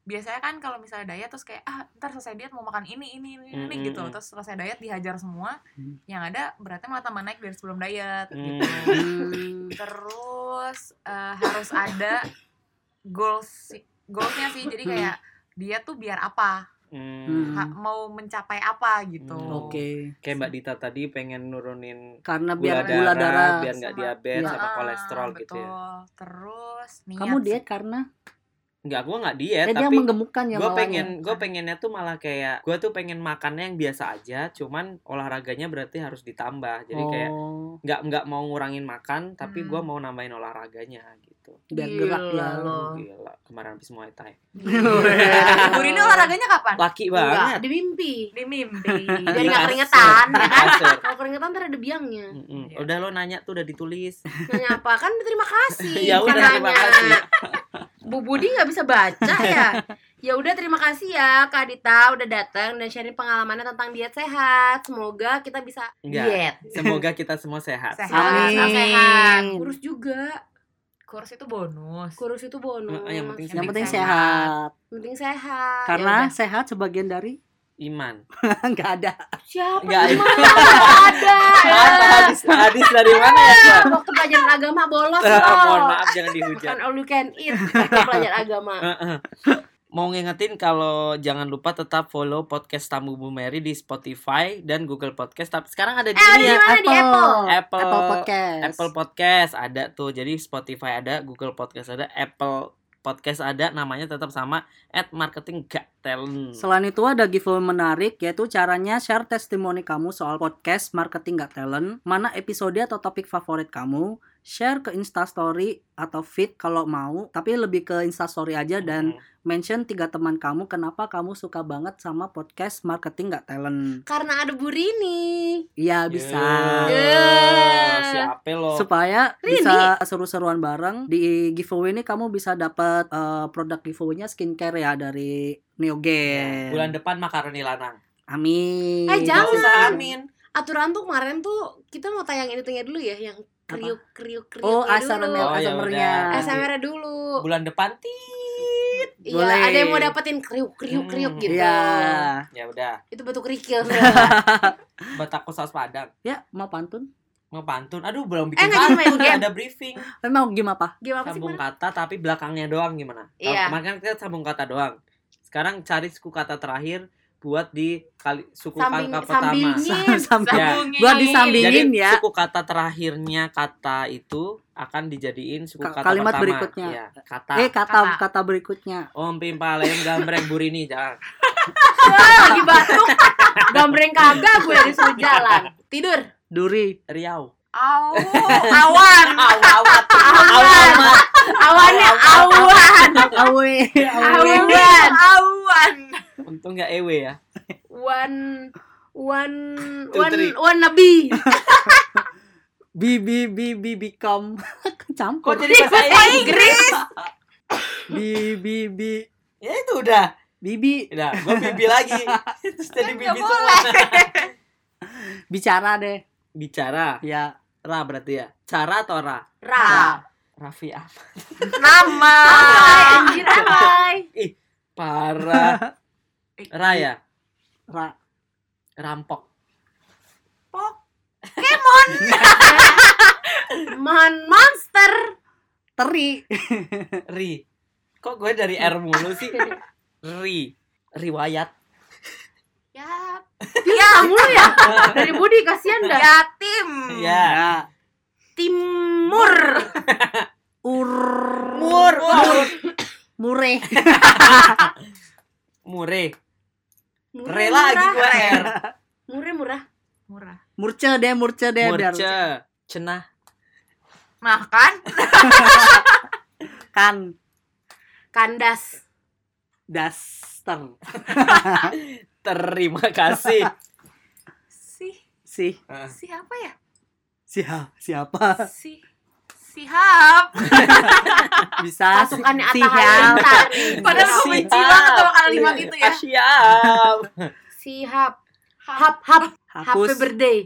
Speaker 4: biasanya kan kalau misalnya diet terus kayak ah ntar selesai diet mau makan ini ini ini, ini
Speaker 2: Mm,
Speaker 4: gitu
Speaker 2: mm, mm.
Speaker 4: terus selesai diet dihajar semua
Speaker 3: Hmm.
Speaker 4: yang ada beratnya malah tambah naik dari sebelum diet
Speaker 2: Hmm.
Speaker 4: gitu
Speaker 3: Hmm.
Speaker 4: terus eh, harus ada goals goalsnya sih jadi
Speaker 3: Hmm.
Speaker 4: kayak dia tuh biar apa
Speaker 2: Hmm.
Speaker 4: Ha- mau mencapai apa gitu
Speaker 2: Hmm.
Speaker 3: Oke.
Speaker 2: kayak Mbak Dita tadi pengen nurunin
Speaker 3: Karena
Speaker 2: gula
Speaker 3: biar
Speaker 2: darah,
Speaker 3: gula darah.
Speaker 2: biar nggak diabetes
Speaker 3: Iya.
Speaker 2: sama
Speaker 4: Ah,
Speaker 2: kolesterol gitu ya
Speaker 4: betul. terus niat
Speaker 3: Kamu
Speaker 4: sih.
Speaker 3: diet karena
Speaker 2: nggak gua nggak diet
Speaker 3: dia
Speaker 2: tapi
Speaker 3: menggemukkan ya
Speaker 2: gue pengen
Speaker 3: ya.
Speaker 2: gue pengennya tuh malah kayak gue tuh pengen makannya yang biasa aja cuman olahraganya berarti harus ditambah jadi kayak
Speaker 3: Oh,
Speaker 2: nggak nggak mau ngurangin makan tapi
Speaker 4: Hmm.
Speaker 2: gue mau nambahin olahraganya gitu
Speaker 3: biar gerak
Speaker 1: Gila
Speaker 3: ya.
Speaker 1: lo.
Speaker 2: gila kemarin habis muay thai
Speaker 4: Bu Rini olahraganya kapan
Speaker 2: laki
Speaker 1: Enggak,
Speaker 2: banget
Speaker 1: di mimpi.
Speaker 4: di mimpi
Speaker 1: Biar
Speaker 2: Di
Speaker 1: nggak keringetan, ya kan? Kalau keringetan ntar ada biangnya.
Speaker 2: Mm-mm.
Speaker 4: Iya.
Speaker 2: udah lo nanya tuh udah ditulis
Speaker 1: Nanya apa? Kan terima kasih.
Speaker 2: ya udah terima
Speaker 1: nanya.
Speaker 2: kasih
Speaker 1: Bu Budi nggak bisa baca ya. Ya udah terima kasih ya Kak Dita udah datang dan sharing pengalamannya tentang diet sehat. Semoga kita bisa
Speaker 2: Enggak.
Speaker 1: diet.
Speaker 2: semoga kita semua sehat
Speaker 4: Sehat.
Speaker 1: Sehat,
Speaker 3: Amin.
Speaker 1: sehat. Kurus juga.
Speaker 4: kurs itu bonus
Speaker 1: Kurus itu bonus.
Speaker 2: Yang penting
Speaker 3: Yang penting
Speaker 4: sehat.
Speaker 3: sehat.
Speaker 1: penting sehat.
Speaker 3: Karena
Speaker 1: Ya
Speaker 3: sehat sebagian dari
Speaker 2: iman
Speaker 3: nggak ada.
Speaker 1: siapa
Speaker 2: Nggak,
Speaker 1: yang Nggak ada.
Speaker 2: apa hadis hadis dari mana ya Kak?
Speaker 1: Waktu pelajaran agama bolos
Speaker 2: Ah, mohon
Speaker 1: loh.
Speaker 2: maaf jangan dihujat
Speaker 1: Bukan all you can eat. Pelajaran agama.
Speaker 2: Mau ngingetin kalau jangan lupa tetap follow podcast Tamu Bu Mary di Spotify dan Google Podcast. Tapi sekarang ada di
Speaker 1: Eh, ada
Speaker 2: ini
Speaker 1: di
Speaker 2: ya,
Speaker 1: mana? Di Apple.
Speaker 2: Apple,
Speaker 3: Apple Podcast.
Speaker 2: Apple Podcast ada tuh. Jadi Spotify ada, Google Podcast ada, Apple podcast ada namanya tetap sama at marketing gak talent.
Speaker 3: Selain itu ada giveaway menarik yaitu caranya share testimoni kamu soal podcast Marketing Gak Talent, mana episode atau topik favorit kamu, share ke Instastory atau feed kalau mau, tapi lebih ke Instastory aja dan
Speaker 2: Hmm.
Speaker 3: mention tiga teman kamu kenapa kamu suka banget sama podcast Marketing Gak Talent.
Speaker 1: Karena ada Bu Rini.
Speaker 3: Iya bisa.
Speaker 1: Yeah.
Speaker 2: Siapa lo?
Speaker 3: Supaya
Speaker 1: Rini.
Speaker 3: bisa seru-seruan bareng di giveaway ini kamu bisa dapat eh, produk giveaway-nya skincare ya dari Neogen.
Speaker 2: Bulan depan makaroni lanang.
Speaker 3: Amin.
Speaker 1: Eh, jangan.
Speaker 2: amin.
Speaker 1: Aturan tuh kemarin tuh kita mau tayang itunya dulu ya yang kriuk kriuk kriuk
Speaker 3: Oh,
Speaker 1: dulu.
Speaker 3: ASMR,
Speaker 2: Oh, ya
Speaker 3: ASMR-nya.
Speaker 1: ASMR dulu.
Speaker 2: Bulan depan tit.
Speaker 1: Iya, ada yang mau dapetin kriuk kriuk kriuk
Speaker 2: Hmm.
Speaker 1: gitu.
Speaker 3: Iya.
Speaker 2: Ya udah.
Speaker 1: Itu batu kerikil.
Speaker 2: Batako saus padang.
Speaker 3: Ya, mau pantun?
Speaker 2: Mau pantun. Aduh, belum
Speaker 1: Eh,
Speaker 2: bikin
Speaker 1: main
Speaker 2: pantun.
Speaker 1: game.
Speaker 2: Ada briefing.
Speaker 3: Memang gimana apa?
Speaker 1: Gimana sih?
Speaker 2: Sambung kata tapi belakangnya doang gimana?
Speaker 1: Iya.
Speaker 2: Kemarin kan kita sambung kata doang. Sekarang cari suku kata terakhir buat di kali suku
Speaker 1: Sambing,
Speaker 2: kata pertama.
Speaker 1: sambingin.
Speaker 3: Sambing.
Speaker 2: Ya.
Speaker 4: Sambungin.
Speaker 3: Gua
Speaker 2: Jadi
Speaker 3: disambingin ya.
Speaker 2: suku kata terakhirnya kata itu akan dijadiin suku
Speaker 3: Ka-
Speaker 2: kata
Speaker 3: kalimat
Speaker 2: pertama.
Speaker 3: berikutnya.
Speaker 2: Iya, kata.
Speaker 3: Eh, kata
Speaker 4: Kata.
Speaker 3: kata berikutnya.
Speaker 2: Om pimpalem gambreng burini jangan.
Speaker 1: Wah, lagi batuk. Gambreng kagak gue disuruh jalan. Tidur.
Speaker 3: Duri.
Speaker 2: Riau.
Speaker 4: Au, awan.
Speaker 2: Awat.
Speaker 1: Awan. Awannya awan.
Speaker 3: Awe. Awe.
Speaker 1: Awan.
Speaker 4: Awan.
Speaker 2: Untung nggak ewe ya.
Speaker 1: One one
Speaker 2: Two,
Speaker 1: one
Speaker 2: three.
Speaker 1: one nabi.
Speaker 3: Bi bi bi bi become.
Speaker 2: Kok
Speaker 3: Campur.
Speaker 2: jadi bahasa Inggris?
Speaker 3: Bi bi bi.
Speaker 2: Ya itu udah.
Speaker 3: Bibi
Speaker 2: Udah, gua bibi lagi. Terus jadi bibi
Speaker 4: nggak
Speaker 2: semua.
Speaker 3: bicara deh.
Speaker 2: Bicara.
Speaker 3: Ya.
Speaker 2: Ra berarti ya. Cara atau ra?
Speaker 1: Ra.
Speaker 2: Raffi Ahmad.
Speaker 4: Nama.
Speaker 1: Hai, anjir hai.
Speaker 2: Parah. Ra ya.
Speaker 3: Ra.
Speaker 2: Rampok.
Speaker 4: Pok.
Speaker 1: Man monster.
Speaker 3: Teri.
Speaker 2: Ri. Kok gue dari R mulu sih? Ri. Riwayat.
Speaker 4: Ya.
Speaker 1: Ya, mulu ya. Dari Budi kasihan dah.
Speaker 4: Yatim.
Speaker 2: Ya.
Speaker 3: Ya.
Speaker 1: Timur.
Speaker 3: Ur.
Speaker 2: Mur. Mur.
Speaker 3: Mure.
Speaker 2: Mure.
Speaker 1: Murah,
Speaker 2: Re lagi
Speaker 1: murah.
Speaker 2: gue R.
Speaker 1: Murah murah.
Speaker 4: Murah.
Speaker 3: Murce deh, murce deh biar
Speaker 2: Murce. Cenah.
Speaker 4: Makan.
Speaker 3: kan
Speaker 1: Kandas.
Speaker 3: daster
Speaker 2: Terima kasih.
Speaker 4: Si.
Speaker 3: si
Speaker 4: Si apa ya?
Speaker 3: siapa siapa
Speaker 4: Si. Sihab.
Speaker 3: bisa
Speaker 1: Pasukannya
Speaker 3: si-
Speaker 1: Atta
Speaker 3: sihab.
Speaker 4: Padahal gue benci banget sama kalimat itu ya.
Speaker 2: Ah, Siap.
Speaker 1: Sihab. Hap hap. Happy
Speaker 3: hapus
Speaker 1: birthday.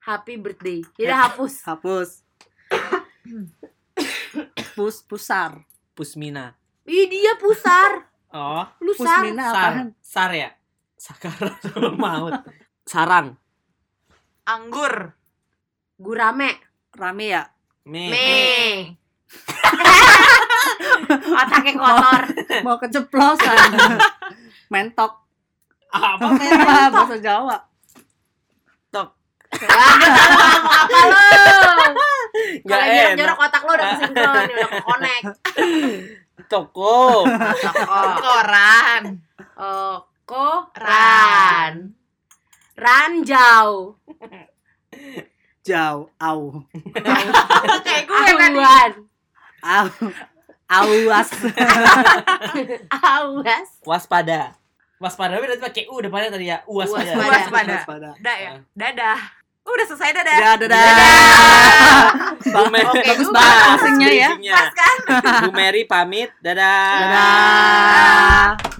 Speaker 1: Happy birthday. Tidak hapus.
Speaker 3: hapus pus pusar
Speaker 2: Pusmina.
Speaker 1: Ih dia pusar.
Speaker 2: Oh,
Speaker 1: Lu sar.
Speaker 3: pusmina
Speaker 2: sar. Sar ya? Sakar maut. Sarang.
Speaker 4: Anggur.
Speaker 1: Gurame.
Speaker 3: rame ya
Speaker 2: Me.
Speaker 1: Me. Otaknya kotor.
Speaker 3: mau keceplosan mentok
Speaker 2: Apa
Speaker 3: bahasa Jawa
Speaker 2: Tok.
Speaker 1: Apa lu?
Speaker 2: Gak enak.
Speaker 1: jorok otak lu udah kesinkron, udah connect.
Speaker 2: Toko.
Speaker 1: Oh.
Speaker 4: Koran.
Speaker 1: Oh, koran. Ranjau.
Speaker 3: Jauh au
Speaker 4: Kayak gue tadi.
Speaker 1: Awan.
Speaker 3: au awas
Speaker 1: Awas.
Speaker 2: Waspada. Waspada berarti pakai U depannya tadi ya. Uwas
Speaker 1: Waspada.
Speaker 4: Waspada.
Speaker 3: Waspada.
Speaker 4: Dah ya. Dadah. Udah selesai dadah.
Speaker 3: dadah dadah
Speaker 2: Bu Mary.
Speaker 1: Oke,
Speaker 3: bagus banget
Speaker 1: pas.
Speaker 3: asingnya ya
Speaker 2: Briefingnya. Bu Mary pamit. Dadah.
Speaker 3: dadah